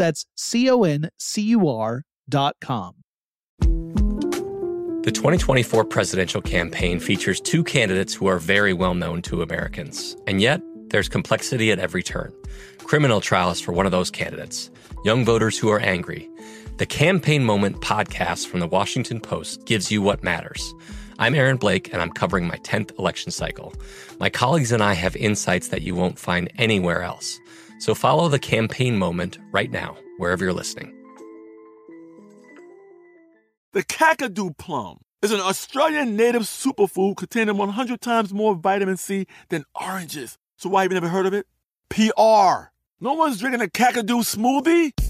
That's C O N C U R dot com. The 2024 presidential campaign features two candidates who are very well known to Americans. And yet, there's complexity at every turn. Criminal trials for one of those candidates, young voters who are angry. The Campaign Moment podcast from the Washington Post gives you what matters. I'm Aaron Blake, and I'm covering my 10th election cycle. My colleagues and I have insights that you won't find anywhere else. So follow the campaign moment right now, wherever you're listening. The Kakadu plum is an Australian native superfood containing 100 times more vitamin C than oranges. So why have you never heard of it? PR. No one's drinking a Kakadu smoothie?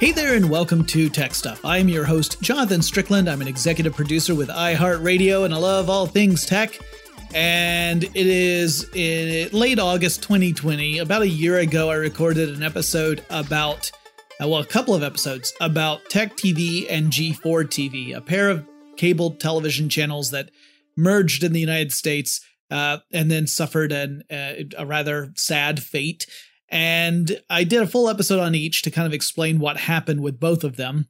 Hey there, and welcome to Tech Stuff. I am your host, Jonathan Strickland. I'm an executive producer with iHeartRadio, and I love all things tech. And it is in late August 2020. About a year ago, I recorded an episode about, uh, well, a couple of episodes about Tech TV and G4 TV, a pair of cable television channels that merged in the United States uh, and then suffered an, uh, a rather sad fate. And I did a full episode on each to kind of explain what happened with both of them.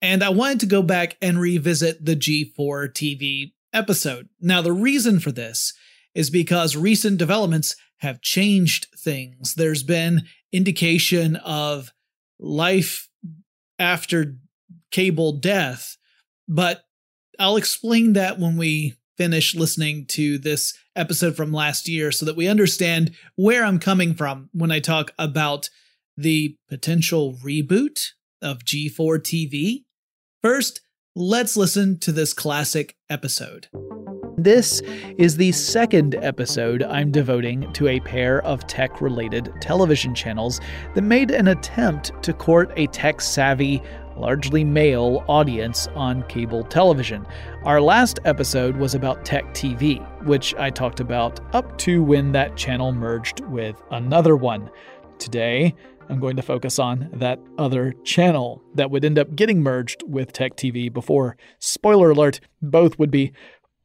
And I wanted to go back and revisit the G4 TV episode. Now, the reason for this is because recent developments have changed things. There's been indication of life after cable death, but I'll explain that when we finish listening to this episode from last year so that we understand where I'm coming from when I talk about the potential reboot of G4 TV. First, let's listen to this classic episode. This is the second episode I'm devoting to a pair of tech related television channels that made an attempt to court a tech savvy, largely male audience on cable television. Our last episode was about Tech TV, which I talked about up to when that channel merged with another one. Today, I'm going to focus on that other channel that would end up getting merged with Tech TV before, spoiler alert, both would be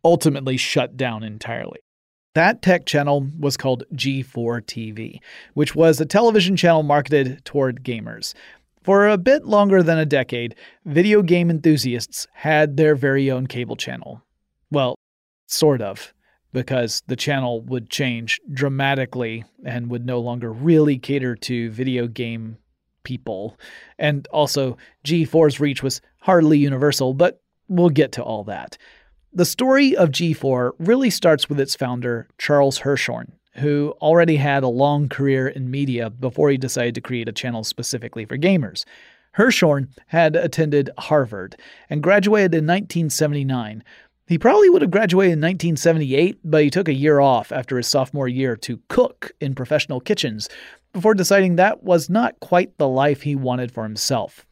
ultimately shut down entirely. That tech channel was called G4 TV, which was a television channel marketed toward gamers. For a bit longer than a decade, video game enthusiasts had their very own cable channel. Well, sort of, because the channel would change dramatically and would no longer really cater to video game people. And also, G4's reach was hardly universal, but we'll get to all that. The story of G4 really starts with its founder, Charles Hirschhorn, who already had a long career in media before he decided to create a channel specifically for gamers. Hirschhorn had attended Harvard and graduated in 1979, He probably would have graduated in 1978, but he took a year off after his sophomore year to cook in professional kitchens before deciding that was not quite the life he wanted for himself.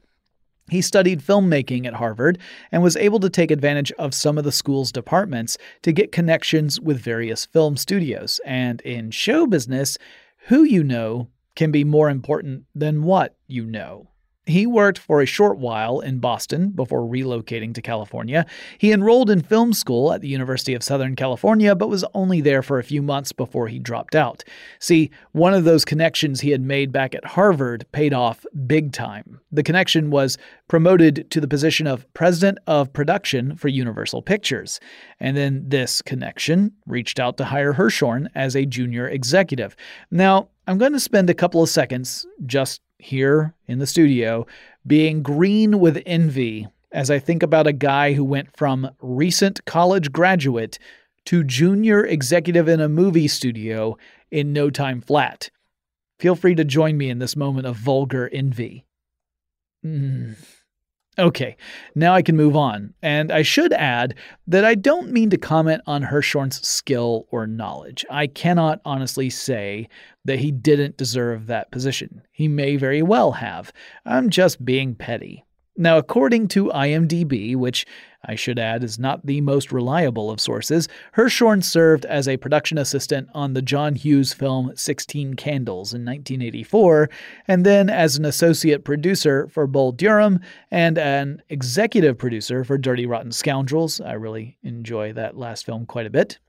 He studied filmmaking at Harvard and was able to take advantage of some of the school's departments to get connections with various film studios. And in show business, who you know can be more important than what you know. He worked for a short while in Boston before relocating to California. He enrolled in film school at the University of Southern California, but was only there for a few months before he dropped out. See, one of those connections he had made back at Harvard paid off big time. The connection was promoted to the position of president of production for Universal Pictures. And then this connection reached out to hire Hirschhorn as a junior executive. Now, I'm going to spend a couple of seconds just here in the studio being green with envy as I think about a guy who went from recent college graduate to junior executive in a movie studio in no time flat. Feel free to join me in this moment of vulgar envy. Mm. Okay, now I can move on. And I should add that I don't mean to comment on Hirschhorn's skill or knowledge. I cannot honestly say that he didn't deserve that position. He may very well have. I'm just being petty. Now, according to IMDb, which I should add is not the most reliable of sources, Hirschhorn served as a production assistant on the John Hughes film 16 Candles in 1984, and then as an associate producer for Bull Durham and an executive producer for Dirty Rotten Scoundrels. I really enjoy that last film quite a bit.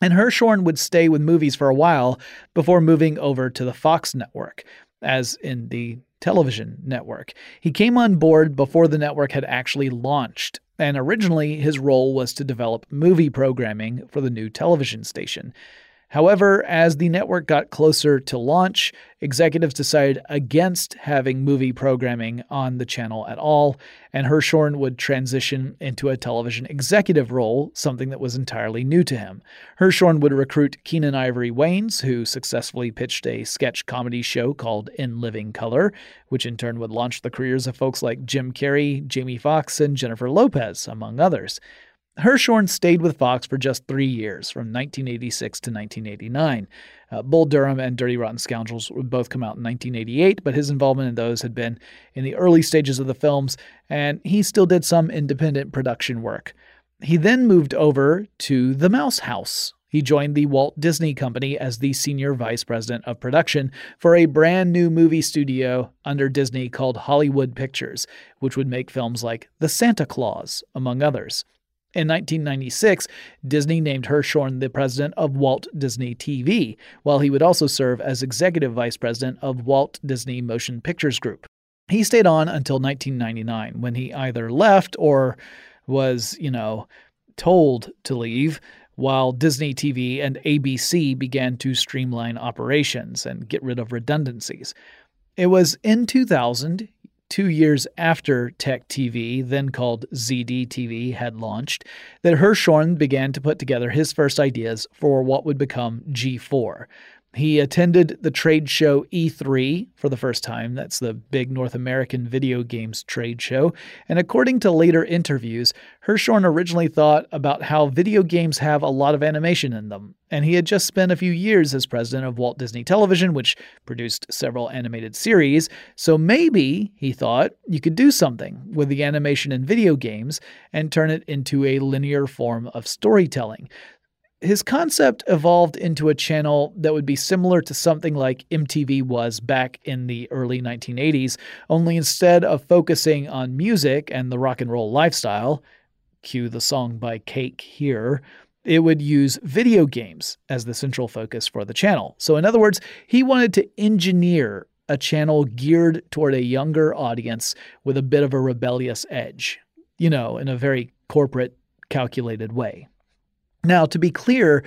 And Hirschhorn would stay with movies for a while before moving over to the Fox network, as in the television network. He came on board before the network had actually launched, and originally his role was to develop movie programming for the new television station. However, as the network got closer to launch, executives decided against having movie programming on the channel at all, and Hirschhorn would transition into a television executive role, something that was entirely new to him. Hirschhorn would recruit Keenan Ivory Wayans, who successfully pitched a sketch comedy show called In Living Color, which in turn would launch the careers of folks like Jim Carrey, Jamie Foxx, and Jennifer Lopez, among others. Hirschhorn stayed with Fox for just three years, from 1986 to 1989. Uh, Bull Durham and Dirty Rotten Scoundrels would both come out in 1988, but his involvement in those had been in the early stages of the films, and he still did some independent production work. He then moved over to The Mouse House. He joined the Walt Disney Company as the senior vice president of production for a brand new movie studio under Disney called Hollywood Pictures, which would make films like The Santa Clause, among others. In 1996, Disney named Hirschhorn the president of Walt Disney TV, while he would also serve as executive vice president of Walt Disney Motion Pictures Group. He stayed on until 1999, when he either left or was, you know, told to leave, while Disney TV and ABC began to streamline operations and get rid of redundancies. It was in 2000 two years after Tech TV, then called ZD TV, had launched, that Hirschhorn began to put together his first ideas for what would become G4, he attended the trade show E3 for the first time. That's the big North American video games trade show. And according to later interviews, Hirschhorn originally thought about how video games have a lot of animation in them. And he had just spent a few years as president of Walt Disney Television, which produced several animated series. So maybe, he thought, you could do something with the animation in video games and turn it into a linear form of storytelling his concept evolved into a channel that would be similar to something like MTV was back in the early 1980s, only instead of focusing on music and the rock and roll lifestyle, cue the song by Cake here, it would use video games as the central focus for the channel. So, in other words, he wanted to engineer a channel geared toward a younger audience with a bit of a rebellious edge, you know, in a very corporate, calculated way. Now, to be clear,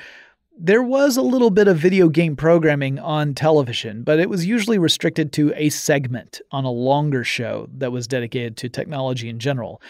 there was a little bit of video game programming on television, but it was usually restricted to a segment on a longer show that was dedicated to technology in general.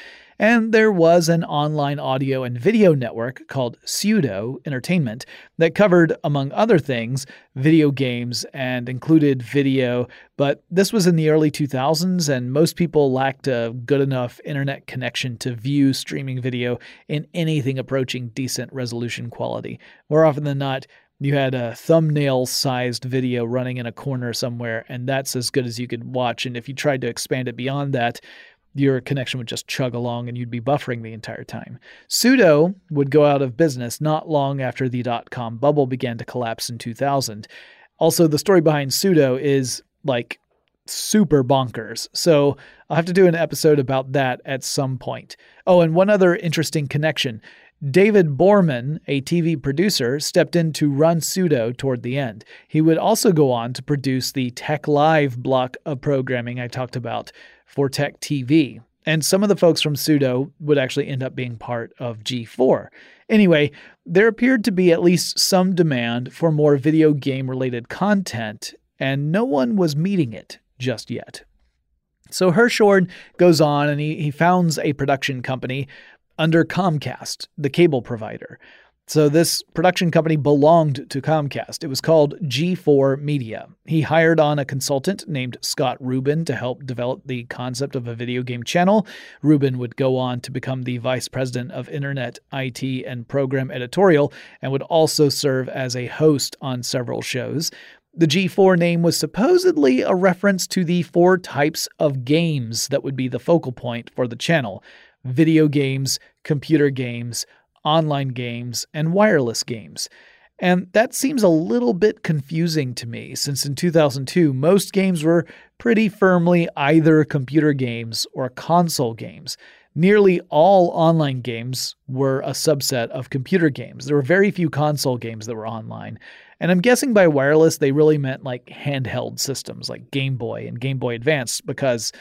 And there was an online audio and video network called Pseudo Entertainment that covered, among other things, video games and included video. But this was in the early 2000s, and most people lacked a good enough internet connection to view streaming video in anything approaching decent resolution quality. More often than not, you had a thumbnail sized video running in a corner somewhere, and that's as good as you could watch. And if you tried to expand it beyond that, your connection would just chug along and you'd be buffering the entire time. Pseudo would go out of business not long after the dot com bubble began to collapse in 2000. Also, the story behind Pseudo is like super bonkers. So I'll have to do an episode about that at some point. Oh, and one other interesting connection. David Borman, a TV producer, stepped in to run Pseudo toward the end. He would also go on to produce the Tech Live block of programming I talked about for Tech TV. And some of the folks from Pseudo would actually end up being part of G4. Anyway, there appeared to be at least some demand for more video game related content, and no one was meeting it just yet. So Hirschhorn goes on and he, he founds a production company under Comcast, the cable provider. So this production company belonged to Comcast. It was called G4 Media. He hired on a consultant named Scott Rubin to help develop the concept of a video game channel. Rubin would go on to become the vice president of Internet, IT, and program editorial and would also serve as a host on several shows. The G4 name was supposedly a reference to the four types of games that would be the focal point for the channel video games, computer games, online games, and wireless games. And that seems a little bit confusing to me, since in 2002, most games were pretty firmly either computer games or console games. Nearly all online games were a subset of computer games. There were very few console games that were online. And I'm guessing by wireless, they really meant like handheld systems like Game Boy and Game Boy Advance, because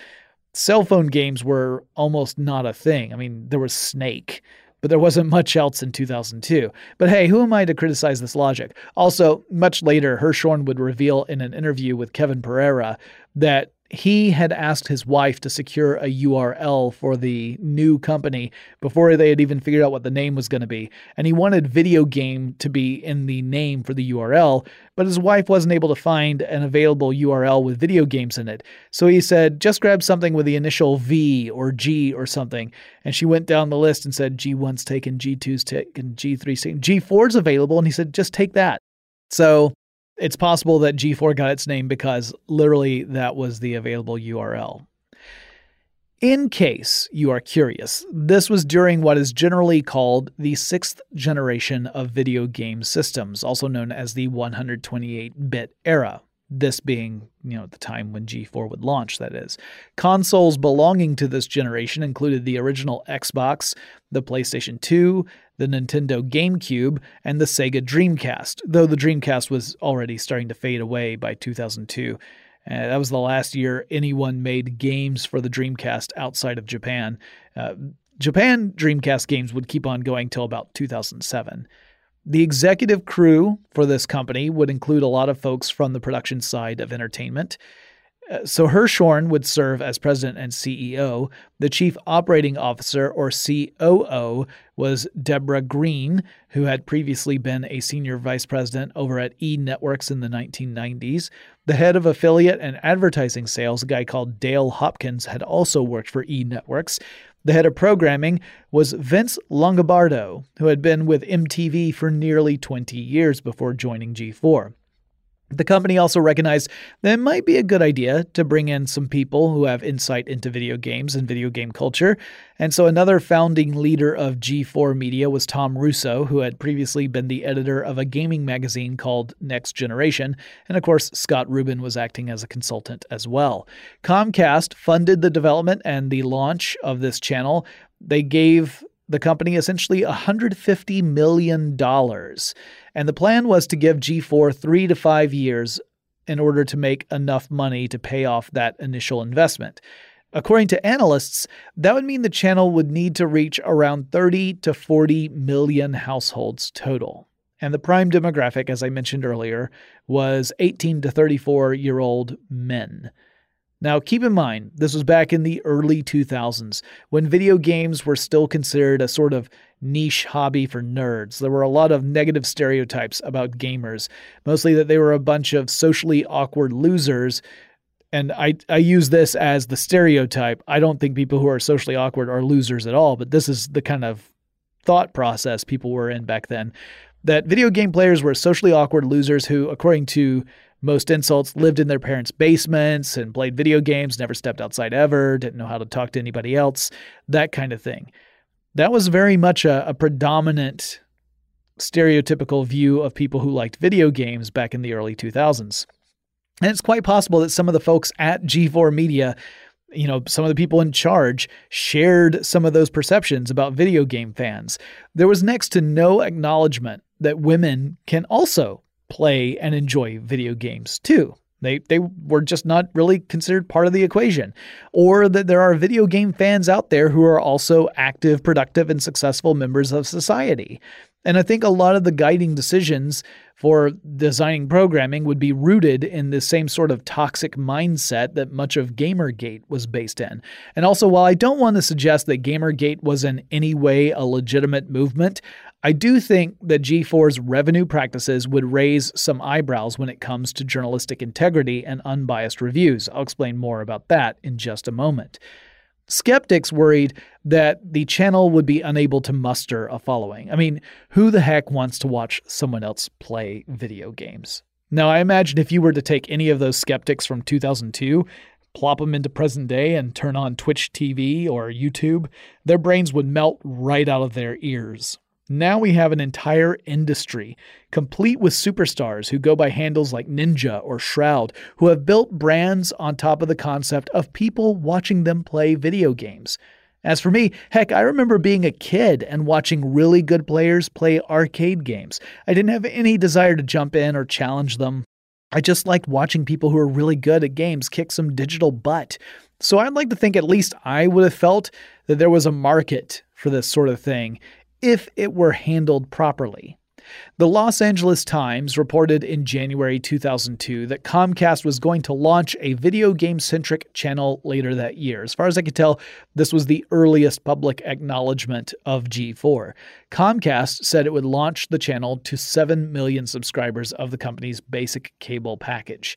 cell phone games were almost not a thing. I mean, there was Snake, but there wasn't much else in 2002. But hey, who am I to criticize this logic? Also, much later, Hirschhorn would reveal in an interview with Kevin Pereira that he had asked his wife to secure a URL for the new company before they had even figured out what the name was going to be. And he wanted video game to be in the name for the URL, but his wife wasn't able to find an available URL with video games in it. So he said, just grab something with the initial V or G or something. And she went down the list and said, G1's taken, G2's taken, G3's taken, G4's available. And he said, just take that. So it's possible that G4 got its name because literally that was the available URL. In case you are curious, this was during what is generally called the sixth generation of video game systems, also known as the 128 bit era. This being, you know, the time when G4 would launch, that is. Consoles belonging to this generation included the original Xbox, the PlayStation 2, the Nintendo GameCube, and the Sega Dreamcast, though the Dreamcast was already starting to fade away by 2002. Uh, that was the last year anyone made games for the Dreamcast outside of Japan. Uh, Japan Dreamcast games would keep on going till about 2007. The executive crew for this company would include a lot of folks from the production side of entertainment. So Hirschhorn would serve as president and CEO. The chief operating officer, or COO, was Deborah Green, who had previously been a senior vice president over at E Networks in the 1990s. The head of affiliate and advertising sales, a guy called Dale Hopkins, had also worked for E Networks. The head of programming was Vince Longobardo, who had been with MTV for nearly 20 years before joining G4. The company also recognized that it might be a good idea to bring in some people who have insight into video games and video game culture. And so another founding leader of G4 Media was Tom Russo, who had previously been the editor of a gaming magazine called Next Generation. And of course, Scott Rubin was acting as a consultant as well. Comcast funded the development and the launch of this channel. They gave the company essentially $150 million. And the plan was to give G4 three to five years in order to make enough money to pay off that initial investment. According to analysts, that would mean the channel would need to reach around 30 to 40 million households total. And the prime demographic, as I mentioned earlier, was 18 to 34 year old men. Now, keep in mind, this was back in the early 2000s when video games were still considered a sort of niche hobby for nerds. There were a lot of negative stereotypes about gamers, mostly that they were a bunch of socially awkward losers. And I, I use this as the stereotype. I don't think people who are socially awkward are losers at all, but this is the kind of thought process people were in back then. That video game players were socially awkward losers who, according to most insults lived in their parents' basements and played video games, never stepped outside ever, didn't know how to talk to anybody else, that kind of thing. That was very much a, a predominant stereotypical view of people who liked video games back in the early 2000s. And it's quite possible that some of the folks at G4 Media, you know, some of the people in charge shared some of those perceptions about video game fans. There was next to no acknowledgement that women can also play and enjoy video games too. They, they were just not really considered part of the equation. Or that there are video game fans out there who are also active, productive, and successful members of society. And I think a lot of the guiding decisions for designing programming would be rooted in the same sort of toxic mindset that much of Gamergate was based in. And also, while I don't want to suggest that Gamergate was in any way a legitimate movement, I do think that G4's revenue practices would raise some eyebrows when it comes to journalistic integrity and unbiased reviews. I'll explain more about that in just a moment. Skeptics worried that the channel would be unable to muster a following. I mean, who the heck wants to watch someone else play video games? Now, I imagine if you were to take any of those skeptics from 2002, plop them into present day, and turn on Twitch TV or YouTube, their brains would melt right out of their ears. Now we have an entire industry, complete with superstars who go by handles like Ninja or Shroud, who have built brands on top of the concept of people watching them play video games. As for me, heck, I remember being a kid and watching really good players play arcade games. I didn't have any desire to jump in or challenge them. I just liked watching people who are really good at games kick some digital butt. So I'd like to think at least I would have felt that there was a market for this sort of thing if it were handled properly. The Los Angeles Times reported in January 2002 that Comcast was going to launch a video game centric channel later that year. As far as I could tell, this was the earliest public acknowledgement of G4. Comcast said it would launch the channel to 7 million subscribers of the company's basic cable package.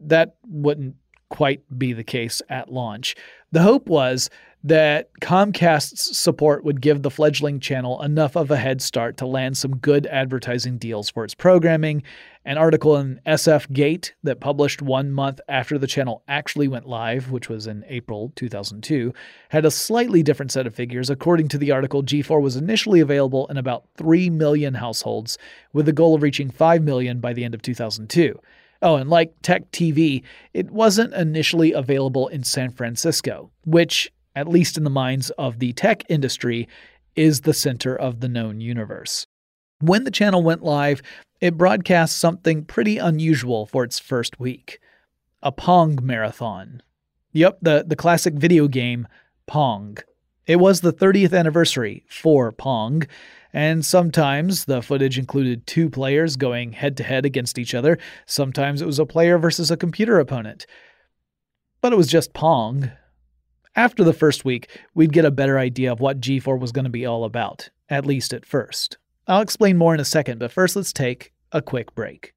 That wouldn't quite be the case at launch. The hope was that Comcast's support would give the fledgling channel enough of a head start to land some good advertising deals for its programming. An article in SF Gate that published one month after the channel actually went live, which was in April 2002, had a slightly different set of figures. According to the article, G4 was initially available in about 3 million households, with the goal of reaching 5 million by the end of 2002. Oh, and like Tech TV, it wasn't initially available in San Francisco, which at least in the minds of the tech industry, is the center of the known universe. When the channel went live, it broadcast something pretty unusual for its first week a Pong marathon. Yep, the, the classic video game, Pong. It was the 30th anniversary for Pong, and sometimes the footage included two players going head to head against each other. Sometimes it was a player versus a computer opponent. But it was just Pong, after the first week, we'd get a better idea of what G4 was going to be all about, at least at first. I'll explain more in a second, but first let's take a quick break.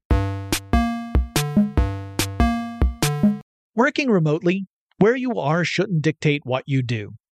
Working remotely, where you are shouldn't dictate what you do.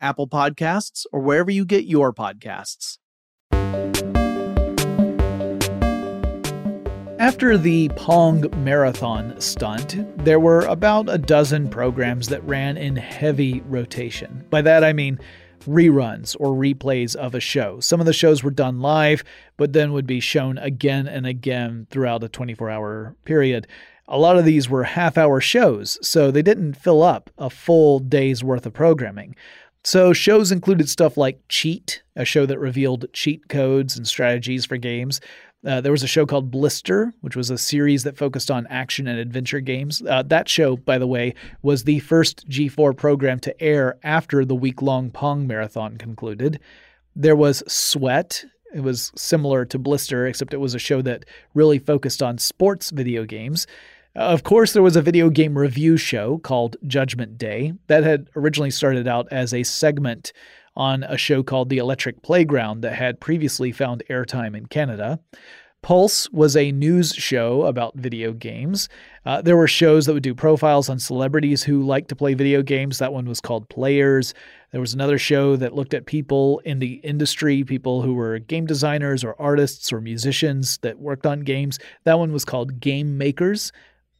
Apple Podcasts, or wherever you get your podcasts. After the Pong Marathon stunt, there were about a dozen programs that ran in heavy rotation. By that I mean reruns or replays of a show. Some of the shows were done live, but then would be shown again and again throughout a 24 hour period. A lot of these were half hour shows, so they didn't fill up a full day's worth of programming. So, shows included stuff like Cheat, a show that revealed cheat codes and strategies for games. Uh, there was a show called Blister, which was a series that focused on action and adventure games. Uh, that show, by the way, was the first G4 program to air after the week long Pong marathon concluded. There was Sweat. It was similar to Blister, except it was a show that really focused on sports video games. Of course, there was a video game review show called Judgment Day that had originally started out as a segment on a show called The Electric Playground that had previously found airtime in Canada. Pulse was a news show about video games. Uh, there were shows that would do profiles on celebrities who liked to play video games. That one was called Players. There was another show that looked at people in the industry, people who were game designers or artists or musicians that worked on games. That one was called Game Makers.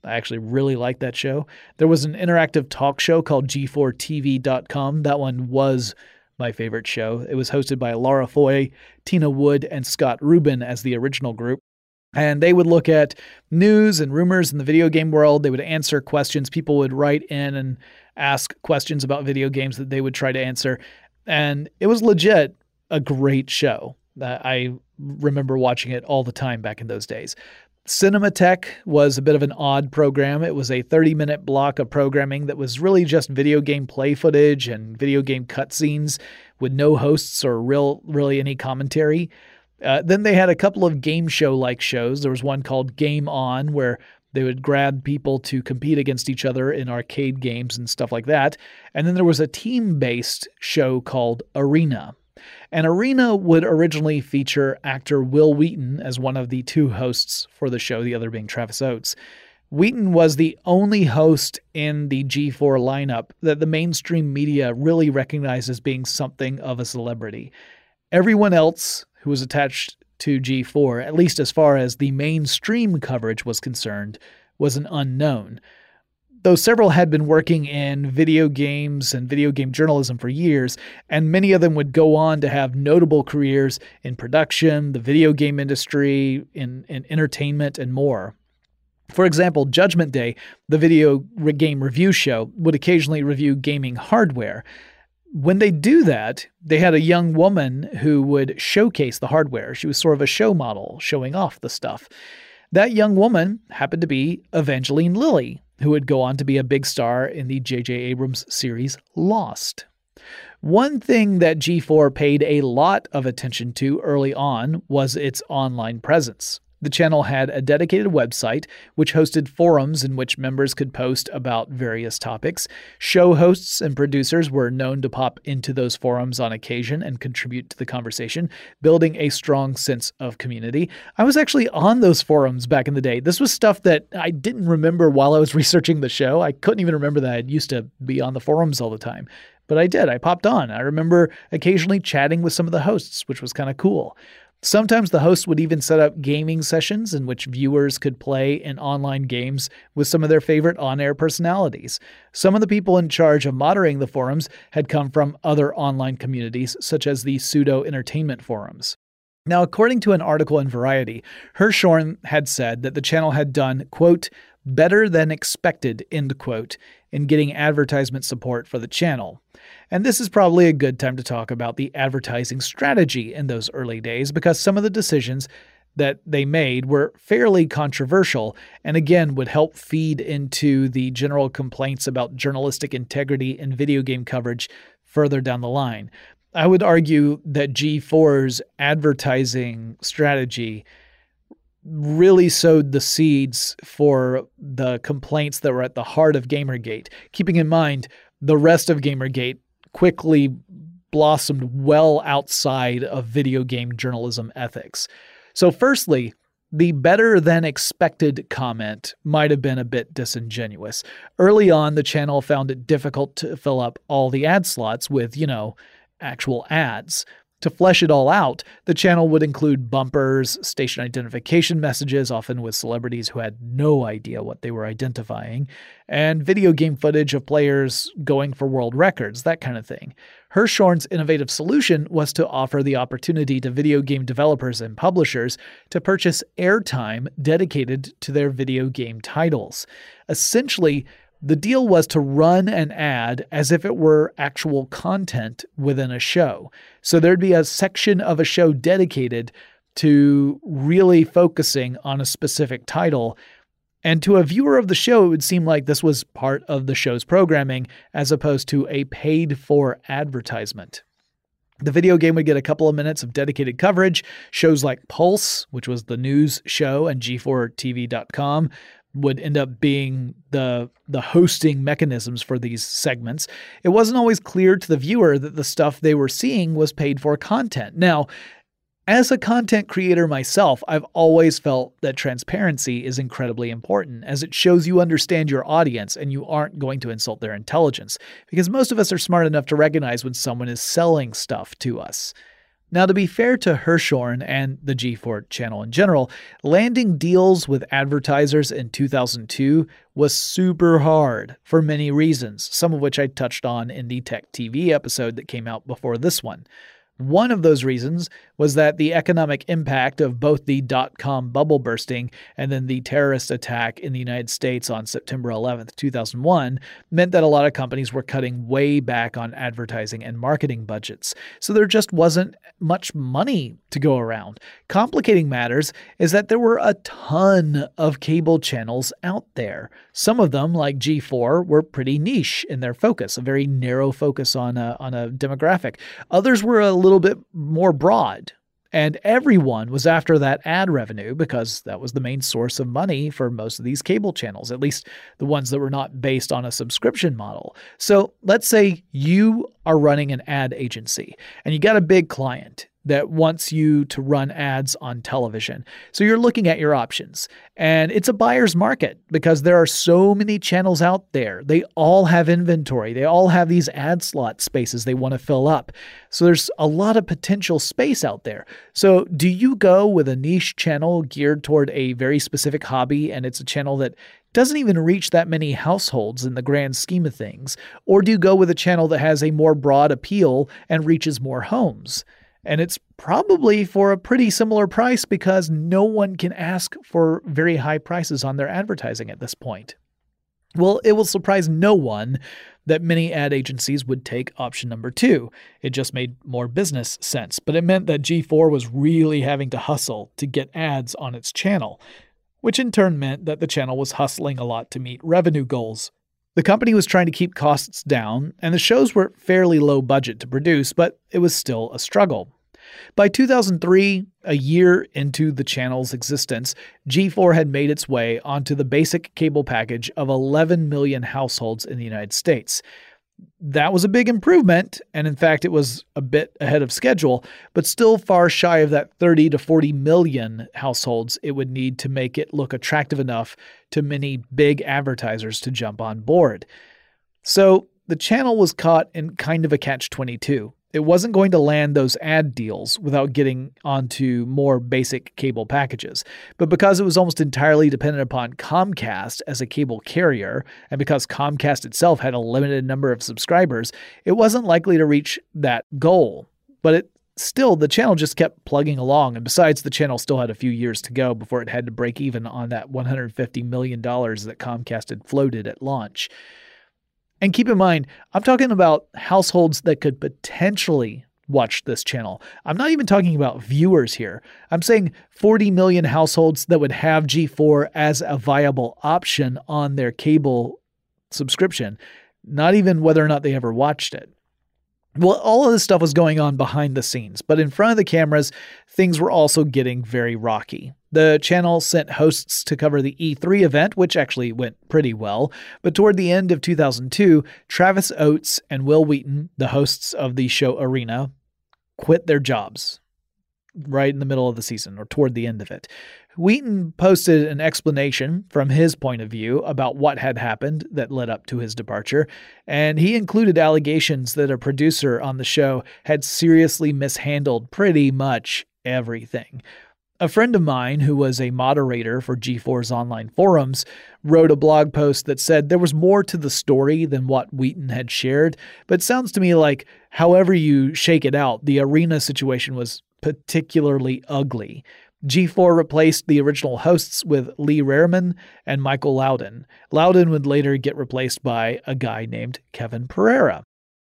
I actually really liked that show. There was an interactive talk show called G4TV.com. That one was my favorite show. It was hosted by Laura Foy, Tina Wood, and Scott Rubin as the original group. And they would look at news and rumors in the video game world. They would answer questions. People would write in and ask questions about video games that they would try to answer. And it was legit a great show. I remember watching it all the time back in those days. Cinematech was a bit of an odd program. It was a 30 minute block of programming that was really just video game play footage and video game cutscenes with no hosts or real really any commentary. Uh, then they had a couple of game show like shows. There was one called Game On where they would grab people to compete against each other in arcade games and stuff like that. And then there was a team based show called Arena. And Arena would originally feature actor Wil Wheaton as one of the two hosts for the show, the other being Travis Oates. Wheaton was the only host in the G4 lineup that the mainstream media really recognized as being something of a celebrity. Everyone else who was attached to G4, at least as far as the mainstream coverage was concerned, was an unknown though several had been working in video games and video game journalism for years, and many of them would go on to have notable careers in production, the video game industry, in, in entertainment, and more. For example, Judgment Day, the video game review show, would occasionally review gaming hardware. When they do that, they had a young woman who would showcase the hardware. She was sort of a show model, showing off the stuff. That young woman happened to be Evangeline Lilly, who would go on to be a big star in the J.J. Abrams series Lost. One thing that G4 paid a lot of attention to early on was its online presence. The channel had a dedicated website which hosted forums in which members could post about various topics. Show hosts and producers were known to pop into those forums on occasion and contribute to the conversation, building a strong sense of community. I was actually on those forums back in the day. This was stuff that I didn't remember while I was researching the show. I couldn't even remember that I used to be on the forums all the time. But I did. I popped on. I remember occasionally chatting with some of the hosts, which was kind of cool. Sometimes the host would even set up gaming sessions in which viewers could play in online games with some of their favorite on air personalities. Some of the people in charge of moderating the forums had come from other online communities, such as the pseudo entertainment forums. Now, according to an article in Variety, Hirschhorn had said that the channel had done, quote, better than expected, end quote, in getting advertisement support for the channel. And this is probably a good time to talk about the advertising strategy in those early days because some of the decisions that they made were fairly controversial and again would help feed into the general complaints about journalistic integrity in video game coverage further down the line. I would argue that G4's advertising strategy really sowed the seeds for the complaints that were at the heart of Gamergate, keeping in mind the rest of Gamergate quickly blossomed well outside of video game journalism ethics. So, firstly, the better than expected comment might have been a bit disingenuous. Early on, the channel found it difficult to fill up all the ad slots with, you know, actual ads. To flesh it all out, the channel would include bumpers, station identification messages, often with celebrities who had no idea what they were identifying, and video game footage of players going for world records, that kind of thing. Hirschhorn's innovative solution was to offer the opportunity to video game developers and publishers to purchase airtime dedicated to their video game titles. Essentially, the deal was to run an ad as if it were actual content within a show. So there'd be a section of a show dedicated to really focusing on a specific title. And to a viewer of the show, it would seem like this was part of the show's programming as opposed to a paid for advertisement. The video game would get a couple of minutes of dedicated coverage. Shows like Pulse, which was the news show, and G4TV.com would end up being the the hosting mechanisms for these segments. It wasn't always clear to the viewer that the stuff they were seeing was paid for content. Now, as a content creator myself, I've always felt that transparency is incredibly important as it shows you understand your audience and you aren't going to insult their intelligence because most of us are smart enough to recognize when someone is selling stuff to us. Now, to be fair to Hirschhorn and the G4 channel in general, landing deals with advertisers in 2002 was super hard for many reasons, some of which I touched on in the Tech TV episode that came out before this one. One of those reasons was that the economic impact of both the dot com bubble bursting and then the terrorist attack in the United States on September 11th, 2001, meant that a lot of companies were cutting way back on advertising and marketing budgets. So there just wasn't much money to go around. Complicating matters is that there were a ton of cable channels out there. Some of them, like G4, were pretty niche in their focus, a very narrow focus on a, on a demographic. Others were a little bit more broad. And everyone was after that ad revenue because that was the main source of money for most of these cable channels, at least the ones that were not based on a subscription model. So let's say you are running an ad agency and you got a big client that wants you to run ads on television. So you're looking at your options. And it's a buyer's market because there are so many channels out there. They all have inventory, they all have these ad slot spaces they want to fill up. So there's a lot of potential space out there. So do you go with a niche channel geared toward a very specific hobby and it's a channel that doesn't even reach that many households in the grand scheme of things? Or do you go with a channel that has a more broad appeal and reaches more homes? And it's probably for a pretty similar price because no one can ask for very high prices on their advertising at this point. Well, it will surprise no one that many ad agencies would take option number two. It just made more business sense, but it meant that G4 was really having to hustle to get ads on its channel, which in turn meant that the channel was hustling a lot to meet revenue goals. The company was trying to keep costs down, and the shows were fairly low budget to produce, but it was still a struggle. By 2003, a year into the channel's existence, G4 had made its way onto the basic cable package of 11 million households in the United States. That was a big improvement, and in fact, it was a bit ahead of schedule, but still far shy of that 30 to 40 million households it would need to make it look attractive enough to many big advertisers to jump on board. So the channel was caught in kind of a catch 22 it wasn't going to land those ad deals without getting onto more basic cable packages. But because it was almost entirely dependent upon Comcast as a cable carrier, and because Comcast itself had a limited number of subscribers, it wasn't likely to reach that goal. But it still, the channel just kept plugging along. And besides, the channel still had a few years to go before it had to break even on that $150 million that Comcast had floated at launch. And keep in mind, I'm talking about households that could potentially watch this channel. I'm not even talking about viewers here. I'm saying 40 million households that would have G4 as a viable option on their cable subscription, not even whether or not they ever watched it. Well, all of this stuff was going on behind the scenes, but in front of the cameras, things were also getting very rocky. The channel sent hosts to cover the E3 event, which actually went pretty well. But toward the end of 2002, Travis Oates and Wil Wheaton, the hosts of the show Arena, quit their jobs right in the middle of the season or toward the end of it. Wheaton posted an explanation from his point of view about what had happened that led up to his departure, and he included allegations that a producer on the show had seriously mishandled pretty much everything. A friend of mine, who was a moderator for G4's online forums, wrote a blog post that said there was more to the story than what Wheaton had shared, but sounds to me like, however you shake it out, the arena situation was particularly ugly. G4 replaced the original hosts with Lee Rariman and Michael Loudon. Loudon would later get replaced by a guy named Kevin Pereira.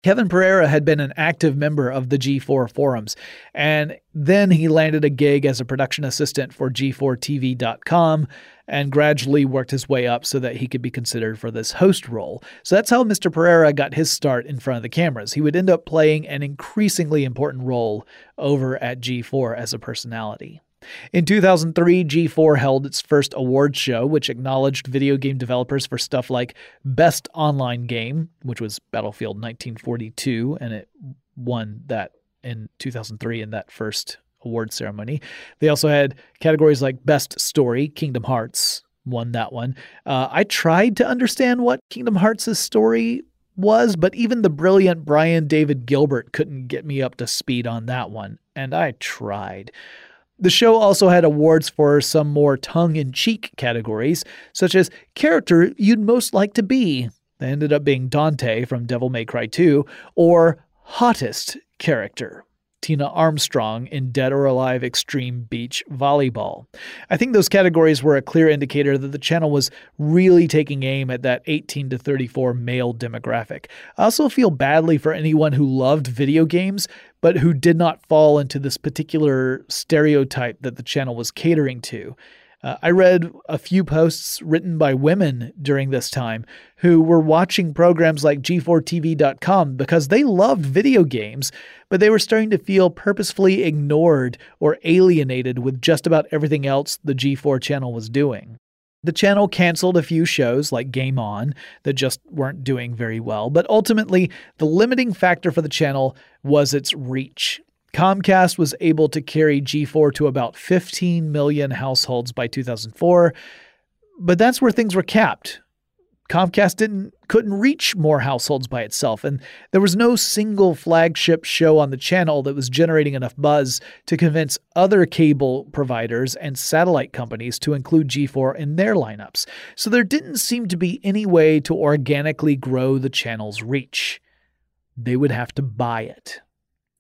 Kevin Pereira had been an active member of the G4 forums, and then he landed a gig as a production assistant for G4TV.com and gradually worked his way up so that he could be considered for this host role. So that's how Mr. Pereira got his start in front of the cameras. He would end up playing an increasingly important role over at G4 as a personality. In 2003, G4 held its first awards show, which acknowledged video game developers for stuff like Best Online Game, which was Battlefield 1942, and it won that in 2003 in that first award ceremony. They also had categories like Best Story, Kingdom Hearts won that one. Uh, I tried to understand what Kingdom Hearts' story was, but even the brilliant Brian David Gilbert couldn't get me up to speed on that one, and I tried. The show also had awards for some more tongue in cheek categories, such as Character You'd Most Like to Be. That ended up being Dante from Devil May Cry 2, or Hottest Character. Tina Armstrong in Dead or Alive Extreme Beach Volleyball. I think those categories were a clear indicator that the channel was really taking aim at that 18 to 34 male demographic. I also feel badly for anyone who loved video games but who did not fall into this particular stereotype that the channel was catering to. Uh, I read a few posts written by women during this time who were watching programs like G4TV.com because they loved video games, but they were starting to feel purposefully ignored or alienated with just about everything else the G4 channel was doing. The channel canceled a few shows like Game On that just weren't doing very well, but ultimately, the limiting factor for the channel was its reach. Comcast was able to carry G4 to about 15 million households by 2004, but that's where things were capped. Comcast didn't couldn't reach more households by itself and there was no single flagship show on the channel that was generating enough buzz to convince other cable providers and satellite companies to include G4 in their lineups. So there didn't seem to be any way to organically grow the channel's reach. They would have to buy it.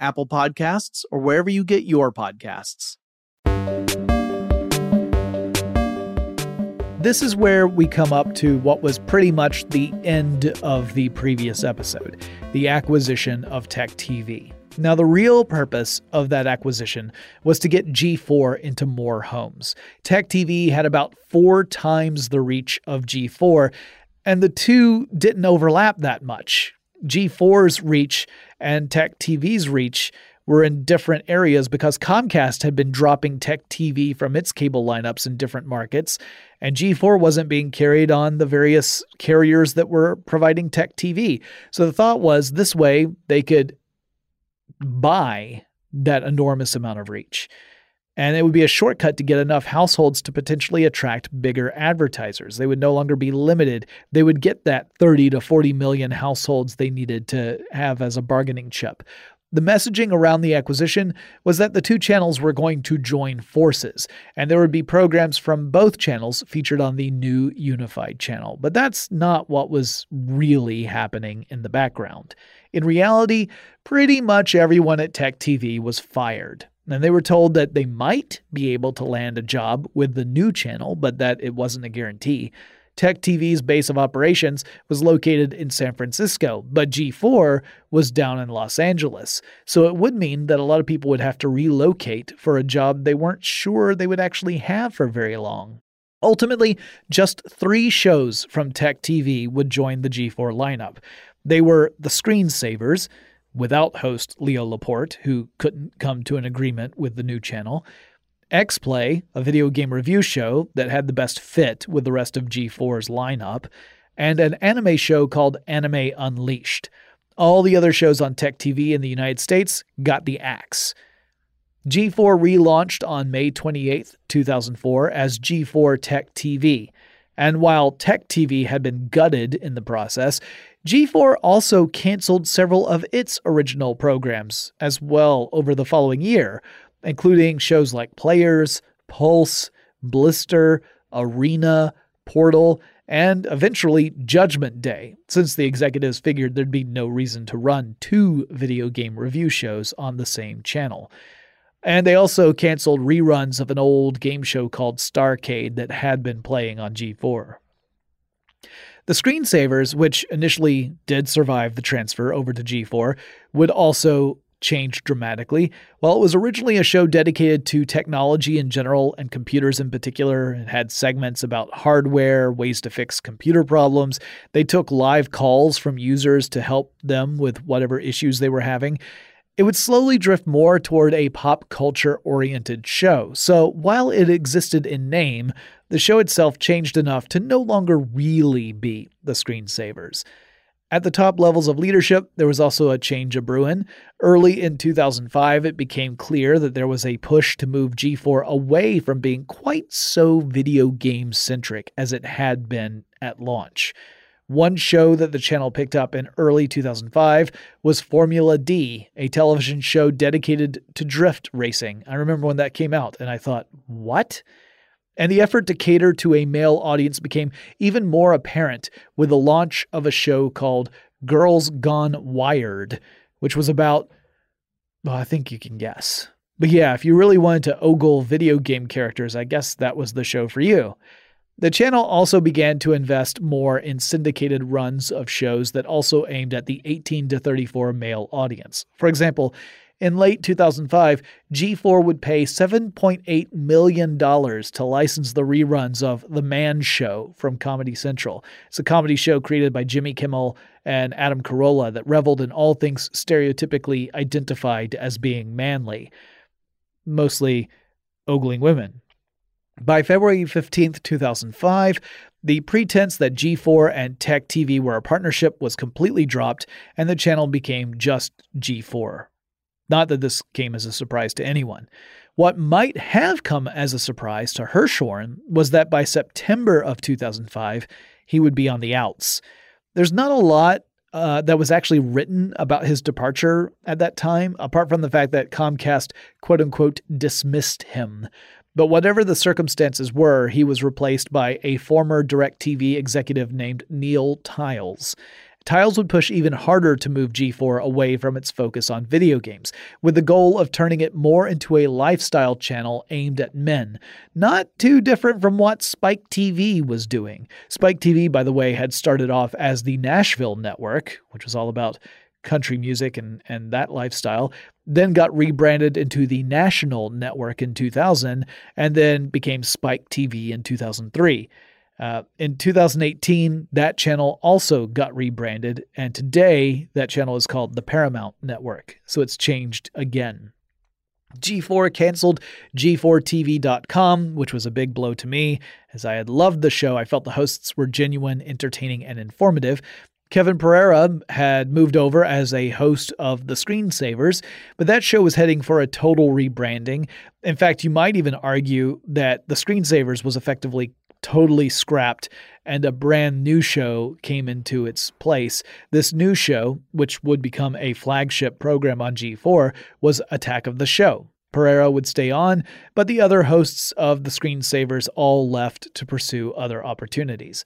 Apple Podcasts, or wherever you get your podcasts. This is where we come up to what was pretty much the end of the previous episode the acquisition of Tech TV. Now, the real purpose of that acquisition was to get G4 into more homes. Tech TV had about four times the reach of G4, and the two didn't overlap that much. G4's reach and Tech TV's reach were in different areas because Comcast had been dropping Tech TV from its cable lineups in different markets, and G4 wasn't being carried on the various carriers that were providing Tech TV. So the thought was this way they could buy that enormous amount of reach and it would be a shortcut to get enough households to potentially attract bigger advertisers. They would no longer be limited. They would get that 30 to 40 million households they needed to have as a bargaining chip. The messaging around the acquisition was that the two channels were going to join forces, and there would be programs from both channels featured on the new unified channel. But that's not what was really happening in the background. In reality, pretty much everyone at Tech TV was fired. And they were told that they might be able to land a job with the new channel, but that it wasn't a guarantee. Tech TV's base of operations was located in San Francisco, but G4 was down in Los Angeles. So it would mean that a lot of people would have to relocate for a job they weren't sure they would actually have for very long. Ultimately, just three shows from Tech TV would join the G4 lineup. They were The Screensavers, without host Leo Laporte, who couldn't come to an agreement with the new channel, X Play, a video game review show that had the best fit with the rest of G4's lineup, and an anime show called Anime Unleashed. All the other shows on Tech TV in the United States got the axe. G4 relaunched on May 28, 2004 as G4 Tech TV. And while Tech TV had been gutted in the process, G4 also canceled several of its original programs as well over the following year, including shows like Players, Pulse, Blister, Arena, Portal, and eventually Judgment Day, since the executives figured there'd be no reason to run two video game review shows on the same channel. And they also canceled reruns of an old game show called Starcade that had been playing on G4. The screensavers, which initially did survive the transfer over to G4, would also changed dramatically. While it was originally a show dedicated to technology in general and computers in particular, it had segments about hardware, ways to fix computer problems. They took live calls from users to help them with whatever issues they were having. It would slowly drift more toward a pop culture oriented show. So while it existed in name, the show itself changed enough to no longer really be the screensavers. At the top levels of leadership, there was also a change of brewing. Early in 2005, it became clear that there was a push to move G4 away from being quite so video game centric as it had been at launch. One show that the channel picked up in early 2005 was Formula D, a television show dedicated to drift racing. I remember when that came out and I thought, what? And the effort to cater to a male audience became even more apparent with the launch of a show called Girls Gone Wired, which was about, well, I think you can guess. But yeah, if you really wanted to ogle video game characters, I guess that was the show for you. The channel also began to invest more in syndicated runs of shows that also aimed at the 18 to 34 male audience. For example, in late 2005, G4 would pay $7.8 million to license the reruns of The Man Show from Comedy Central. It's a comedy show created by Jimmy Kimmel and Adam Carolla that reveled in all things stereotypically identified as being manly, mostly ogling women. By February 15, 2005, the pretense that G4 and Tech TV were a partnership was completely dropped, and the channel became just G4. Not that this came as a surprise to anyone. What might have come as a surprise to Hirschhorn was that by September of 2005, he would be on the outs. There's not a lot uh, that was actually written about his departure at that time, apart from the fact that Comcast quote unquote dismissed him. But whatever the circumstances were, he was replaced by a former DirecTV executive named Neal Tiles. Tiles would push even harder to move G4 away from its focus on video games, with the goal of turning it more into a lifestyle channel aimed at men. Not too different from what Spike TV was doing. Spike TV, by the way, had started off as the Nashville Network, which was all about country music and, and that lifestyle, then got rebranded into the National Network in 2000, and then became Spike TV in 2003. Uh, in 2018, that channel also got rebranded, and today that channel is called the Paramount Network. So it's changed again. G4 canceled G4TV.com, which was a big blow to me, as I had loved the show. I felt the hosts were genuine, entertaining, and informative. Kevin Pereira had moved over as a host of The Screensavers, but that show was heading for a total rebranding. In fact, you might even argue that The Screensavers was effectively totally scrapped and a brand new show came into its place. This new show, which would become a flagship program on G4, was Attack of the Show. Pereira would stay on, but the other hosts of the screensavers all left to pursue other opportunities.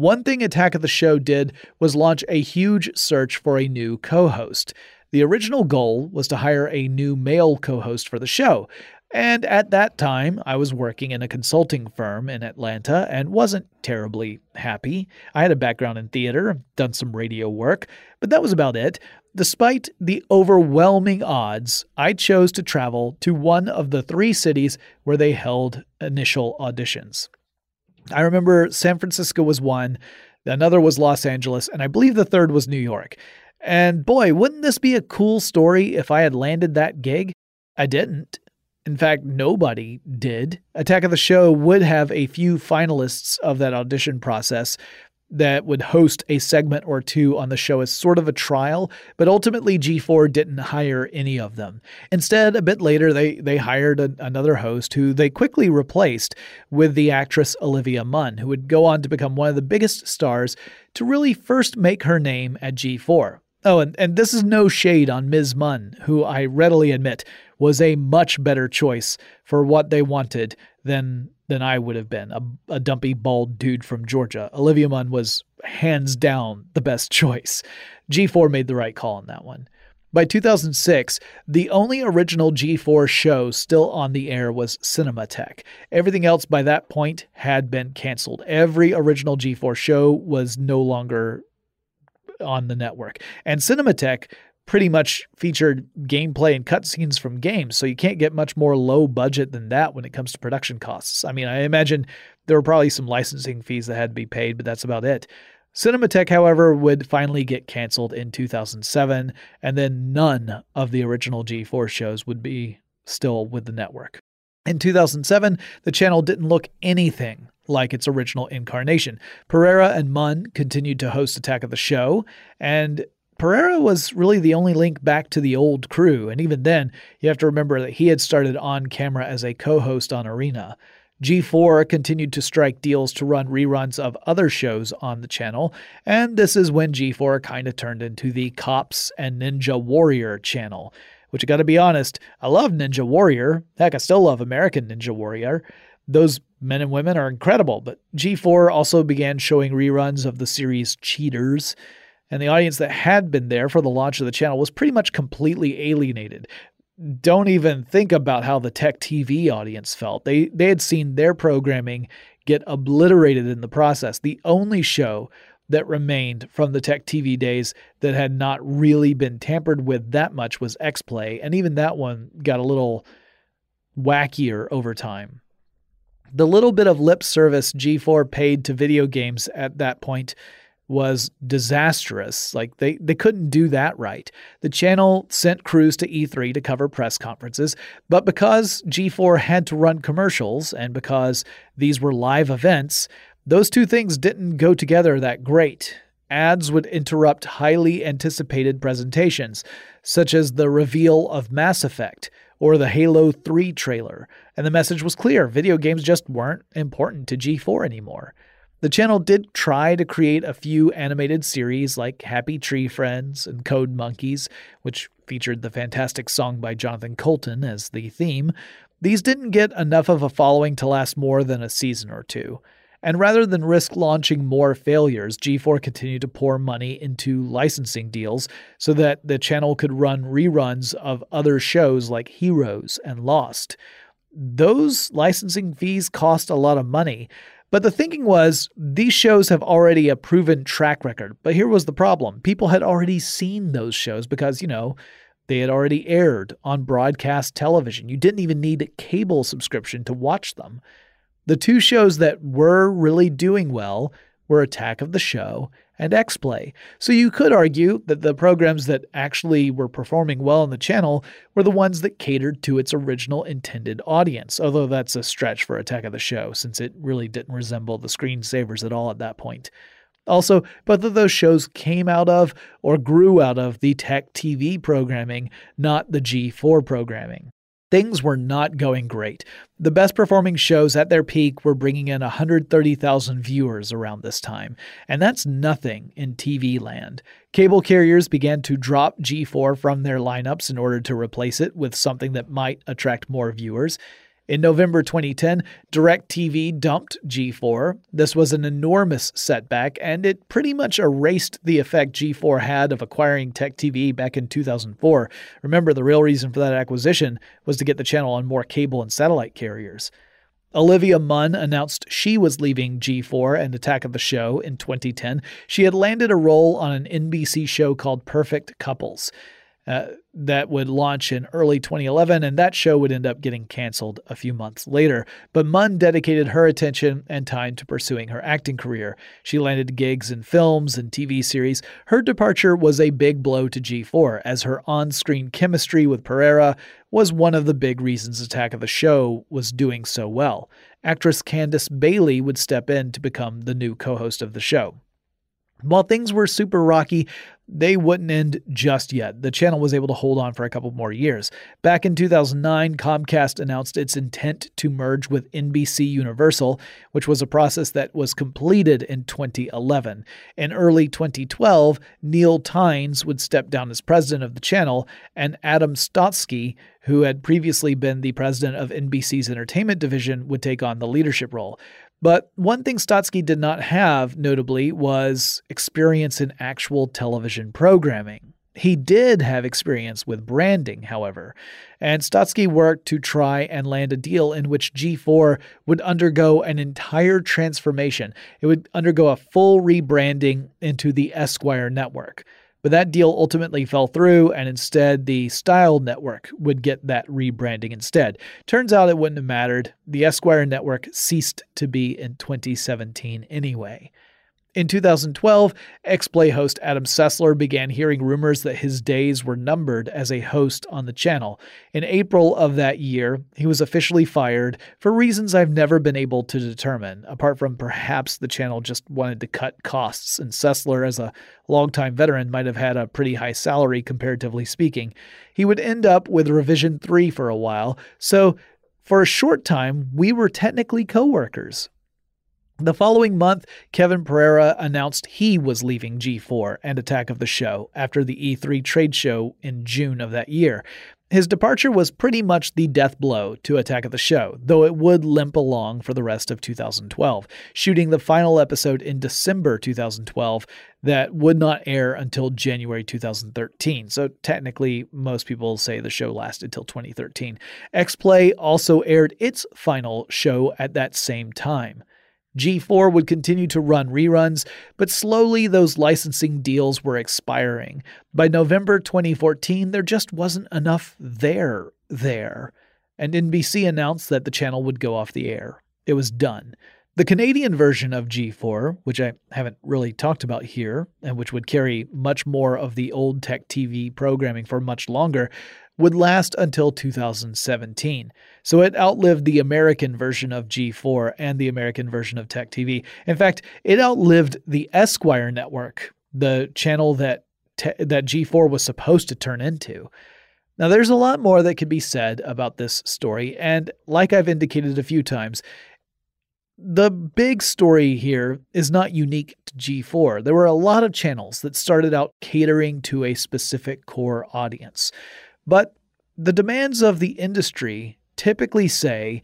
One thing Attack of the Show did was launch a huge search for a new co host. The original goal was to hire a new male co host for the show. And at that time, I was working in a consulting firm in Atlanta and wasn't terribly happy. I had a background in theater, done some radio work, but that was about it. Despite the overwhelming odds, I chose to travel to one of the three cities where they held initial auditions. I remember San Francisco was one, another was Los Angeles, and I believe the third was New York. And boy, wouldn't this be a cool story if I had landed that gig? I didn't. In fact, nobody did. Attack of the Show would have a few finalists of that audition process, that would host a segment or two on the show as sort of a trial, but ultimately G4 didn't hire any of them. Instead, a bit later, they, they hired a, another host who they quickly replaced with the actress Olivia Munn, who would go on to become one of the biggest stars to really first make her name at G4. Oh, and, and this is no shade on Ms. Munn, who I readily admit was a much better choice for what they wanted than than I would have been, a, a dumpy, bald dude from Georgia. Olivia Munn was hands down the best choice. G4 made the right call on that one. By 2006, the only original G4 show still on the air was Cinematech. Everything else by that point had been canceled. Every original G4 show was no longer on the network. And Cinematech pretty much featured gameplay and cutscenes from games, so you can't get much more low budget than that when it comes to production costs. I mean, I imagine there were probably some licensing fees that had to be paid, but that's about it. Cinematech, however, would finally get canceled in 2007, and then none of the original G4 shows would be still with the network. In 2007, the channel didn't look anything like its original incarnation. Pereira and Munn continued to host Attack of the Show, and Pereira was really the only link back to the old crew, and even then, you have to remember that he had started on camera as a co host on Arena. G4 continued to strike deals to run reruns of other shows on the channel, and this is when G4 kind of turned into the Cops and Ninja Warrior channel. Which I gotta be honest, I love Ninja Warrior. Heck, I still love American Ninja Warrior. Those men and women are incredible, but G4 also began showing reruns of the series Cheaters and the audience that had been there for the launch of the channel was pretty much completely alienated. Don't even think about how the Tech TV audience felt. They they had seen their programming get obliterated in the process. The only show that remained from the Tech TV days that had not really been tampered with that much was X Play, and even that one got a little wackier over time. The little bit of lip service G4 paid to video games at that point was disastrous. Like they, they couldn't do that right. The channel sent crews to E3 to cover press conferences, but because G4 had to run commercials and because these were live events, those two things didn't go together that great. Ads would interrupt highly anticipated presentations, such as the reveal of Mass Effect or the Halo 3 trailer, and the message was clear video games just weren't important to G4 anymore. The channel did try to create a few animated series like Happy Tree Friends and Code Monkeys, which featured the fantastic song by Jonathan Coulton as the theme. These didn't get enough of a following to last more than a season or two. And rather than risk launching more failures, G4 continued to pour money into licensing deals so that the channel could run reruns of other shows like Heroes and Lost. Those licensing fees cost a lot of money, but the thinking was these shows have already a proven track record. But here was the problem people had already seen those shows because, you know, they had already aired on broadcast television. You didn't even need a cable subscription to watch them. The two shows that were really doing well were Attack of the Show and XPlay. So you could argue that the programs that actually were performing well on the channel were the ones that catered to its original intended audience, although that's a stretch for Attack of the Show since it really didn't resemble the screensavers at all at that point. Also, both of those shows came out of or grew out of the Tech TV programming, not the G4 programming. Things were not going great. The best performing shows at their peak were bringing in 130,000 viewers around this time, and that's nothing in TV land. Cable carriers began to drop G4 from their lineups in order to replace it with something that might attract more viewers. In November 2010, DirecTV dumped G4. This was an enormous setback, and it pretty much erased the effect G4 had of acquiring Tech TV back in 2004. Remember, the real reason for that acquisition was to get the channel on more cable and satellite carriers. Olivia Munn announced she was leaving G4 and Attack of the Show in 2010. She had landed a role on an NBC show called Perfect Couples. Uh, that would launch in early 2011, and that show would end up getting canceled a few months later. But Munn dedicated her attention and time to pursuing her acting career. She landed gigs in films and TV series. Her departure was a big blow to G4, as her on screen chemistry with Pereira was one of the big reasons Attack of the Show was doing so well. Actress Candace Bailey would step in to become the new co host of the show. While things were super rocky, they wouldn't end just yet. The channel was able to hold on for a couple more years. Back in 2009, Comcast announced its intent to merge with NBC Universal, which was a process that was completed in 2011. In early 2012, Neal Tiles would step down as president of the channel, and Adam Stotsky, who had previously been the president of NBC's entertainment division, would take on the leadership role. But one thing Stotsky did not have, notably, was experience in actual television programming. He did have experience with branding, however, and Stotsky worked to try and land a deal in which G4 would undergo an entire transformation. It would undergo a full rebranding into the Esquire network. But that deal ultimately fell through, and instead, the Style Network would get that rebranding instead. Turns out it wouldn't have mattered. The Esquire Network ceased to be in 2017 anyway. In 2012, X Play host Adam Sessler began hearing rumors that his days were numbered as a host on the channel. In April of that year, he was officially fired for reasons I've never been able to determine, apart from perhaps the channel just wanted to cut costs, and Sessler, as a longtime veteran, might have had a pretty high salary comparatively speaking. He would end up with Revision 3 for a while, so for a short time, we were technically coworkers. The following month, Kevin Pereira announced he was leaving G4 and Attack of the Show after the E3 trade show in June of that year. His departure was pretty much the death blow to Attack of the Show, though it would limp along for the rest of 2012, shooting the final episode in December 2012 that would not air until January 2013. So technically, most people say the show lasted till 2013. X Play also aired its final show at that same time. G4 would continue to run reruns, but slowly those licensing deals were expiring. By November 2014, there just wasn't enough there there, and NBC announced that the channel would go off the air. It was done. The Canadian version of G4, which I haven't really talked about here, and which would carry much more of the old tech TV programming for much longer, would last until 2017. So it outlived the American version of G4 and the American version of Tech TV. In fact, it outlived the Esquire network, the channel that te- that G4 was supposed to turn into. Now, there's a lot more that could be said about this story, and like I've indicated a few times, the big story here is not unique to G4. There were a lot of channels that started out catering to a specific core audience. But the demands of the industry typically say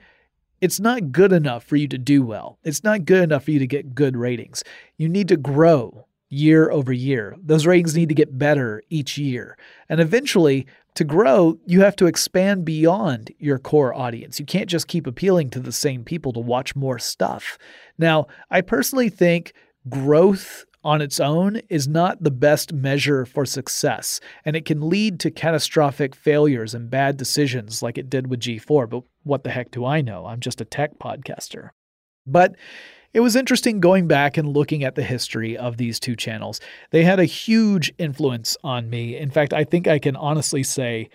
it's not good enough for you to do well. It's not good enough for you to get good ratings. You need to grow year over year. Those ratings need to get better each year. And eventually, to grow, you have to expand beyond your core audience. You can't just keep appealing to the same people to watch more stuff. Now, I personally think growth on its own is not the best measure for success, and it can lead to catastrophic failures and bad decisions like it did with G4. But what the heck do I know? I'm just a tech podcaster. But it was interesting going back and looking at the history of these two channels. They had a huge influence on me. In fact, I think I can honestly say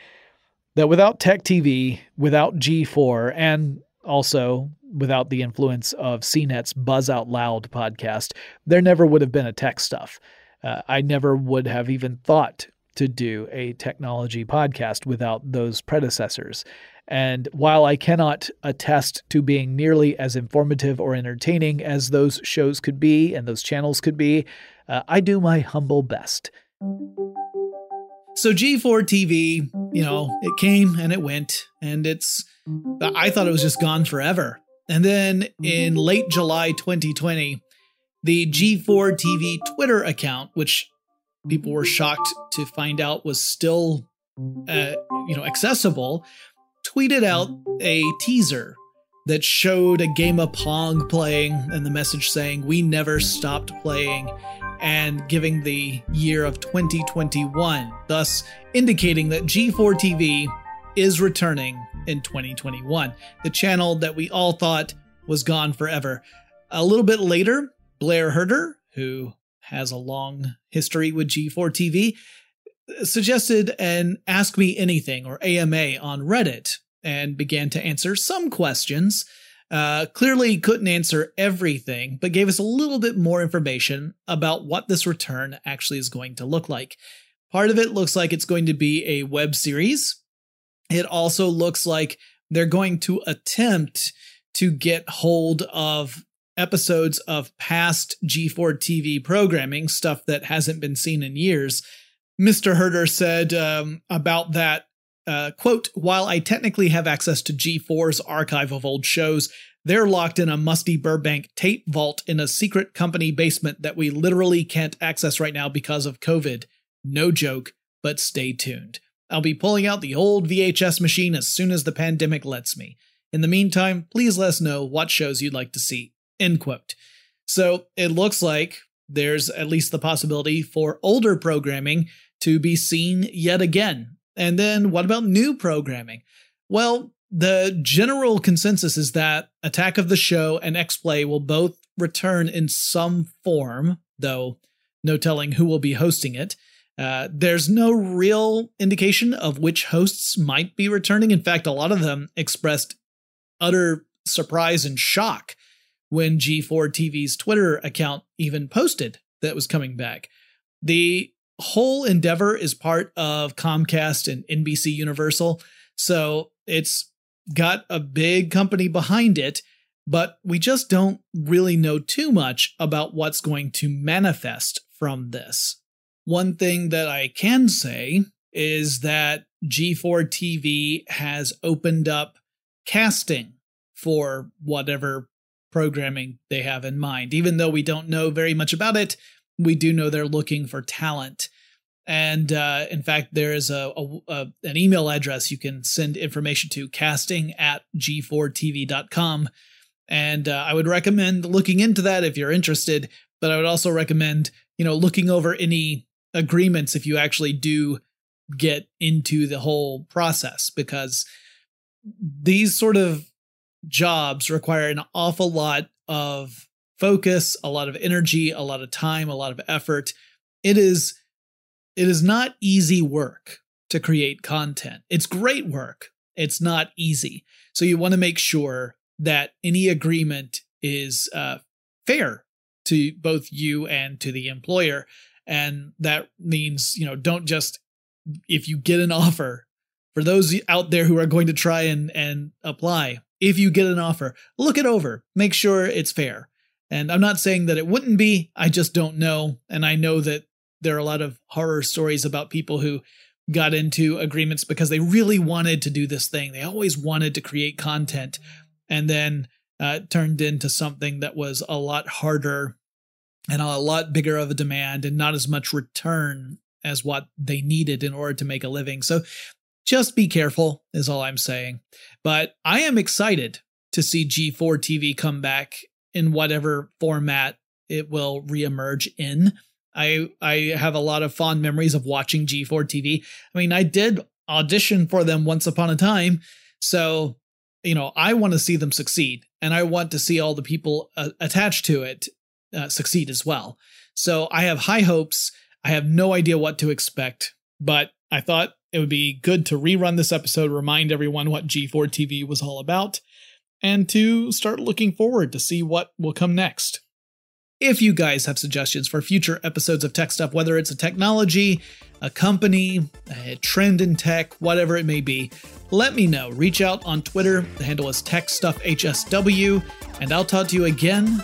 that without Tech TV, without G4, and also without the influence of CNET's Buzz Out Loud podcast, there never would have been a tech stuff. Uh, I never would have even thought to do a technology podcast without those predecessors. And while I cannot attest to being nearly as informative or entertaining as those shows could be and those channels could be, uh, I do my humble best. So G4 TV, you know, it came and it went, and it's I thought it was just gone forever. And then in late July 2020, the G4 TV Twitter account, which people were shocked to find out was still uh, you know accessible, tweeted out a teaser that showed a game of Pong playing and the message saying, We never stopped playing, and giving the year of 2021, thus indicating that G4 TV is returning in 2021, the channel that we all thought was gone forever. A little bit later, Blair Herter, who has a long history with G4 TV, suggested an Ask Me Anything or AMA on Reddit and began to answer some questions. Uh, clearly couldn't answer everything, but gave us a little bit more information about what this return actually is going to look like. Part of it looks like it's going to be a web series. It also looks like they're going to attempt to get hold of episodes of past G4 TV programming, stuff that hasn't been seen in years. Mr. Herter said um, about that uh, quote, while I technically have access to G4's archive of old shows, they're locked in a musty Burbank tape vault in a secret company basement that we literally can't access right now because of COVID. No joke, but stay tuned. I'll be pulling out the old VHS machine as soon as the pandemic lets me. In the meantime, please let us know what shows you'd like to see. End quote. So it looks like there's at least the possibility for older programming to be seen yet again and then what about new programming? Well, the general consensus is that Attack of the Show and X Play will both return in some form, though no telling who will be hosting it. Uh, there's no real indication of which hosts might be returning. In fact, a lot of them expressed utter surprise and shock when G4 TV's Twitter account even posted that was coming back. The whole endeavor is part of Comcast and NBC Universal. So it's got a big company behind it, but we just don't really know too much about what's going to manifest from this. One thing that I can say is that G4 TV has opened up casting for whatever programming they have in mind. Even though we don't know very much about it, we do know they're looking for talent. And uh, in fact, there is a, a, a, an email address you can send information to casting at g4tv.com. And uh, I would recommend looking into that if you're interested. But I would also recommend, you know, looking over any agreements if you actually do get into the whole process because these sort of jobs require an awful lot of focus, a lot of energy, a lot of time, a lot of effort. It is it is not easy work to create content. It's great work. It's not easy. So you want to make sure that any agreement is uh, fair to both you and to the employer. And that means, you know, don't just, if you get an offer, for those out there who are going to try and, and apply, if you get an offer, look it over, make sure it's fair. And I'm not saying that it wouldn't be, I just don't know. And I know that there are a lot of horror stories about people who got into agreements because they really wanted to do this thing. They always wanted to create content and then uh, turned into something that was a lot harder and a lot bigger of a demand and not as much return as what they needed in order to make a living. So just be careful, is all I'm saying. But I am excited to see G4 TV come back in whatever format it will reemerge in. I I have a lot of fond memories of watching G4 TV. I mean, I did audition for them once upon a time, so you know, I want to see them succeed, and I want to see all the people uh, attached to it uh, succeed as well. So I have high hopes. I have no idea what to expect, but I thought it would be good to rerun this episode, remind everyone what G4 TV was all about, and to start looking forward to see what will come next. If you guys have suggestions for future episodes of Tech Stuff, whether it's a technology, a company, a trend in tech, whatever it may be, let me know. Reach out on Twitter. The handle is TechStuffHSW, and I'll talk to you again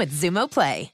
with Xumo Play.